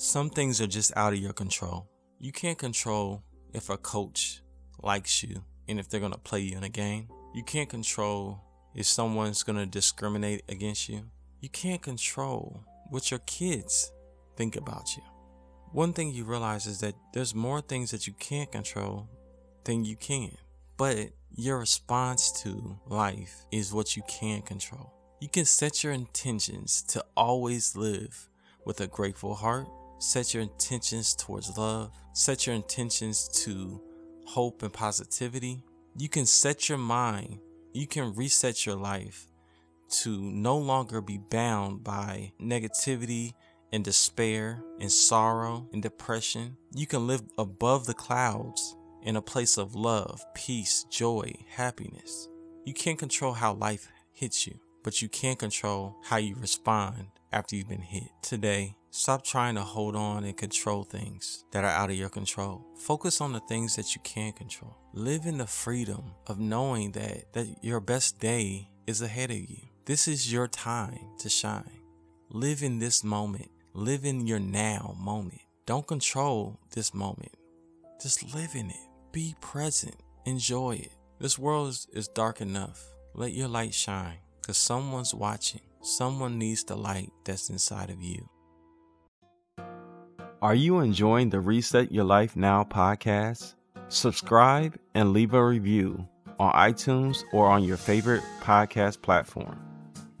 Some things are just out of your control. You can't control if a coach likes you and if they're going to play you in a game. You can't control if someone's going to discriminate against you. You can't control what your kids think about you. One thing you realize is that there's more things that you can't control than you can. But your response to life is what you can control. You can set your intentions to always live with a grateful heart, set your intentions towards love, set your intentions to hope and positivity. You can set your mind, you can reset your life to no longer be bound by negativity and despair and sorrow and depression. You can live above the clouds in a place of love, peace, joy, happiness. You can't control how life hits you, but you can control how you respond after you've been hit. Today, stop trying to hold on and control things that are out of your control. Focus on the things that you can control. Live in the freedom of knowing that, that your best day is ahead of you. This is your time to shine. Live in this moment. Live in your now moment. Don't control this moment. Just live in it. Be present. Enjoy it. This world is, is dark enough. Let your light shine because someone's watching. Someone needs the light that's inside of you. Are you enjoying the Reset Your Life Now podcast? Subscribe and leave a review on iTunes or on your favorite podcast platform.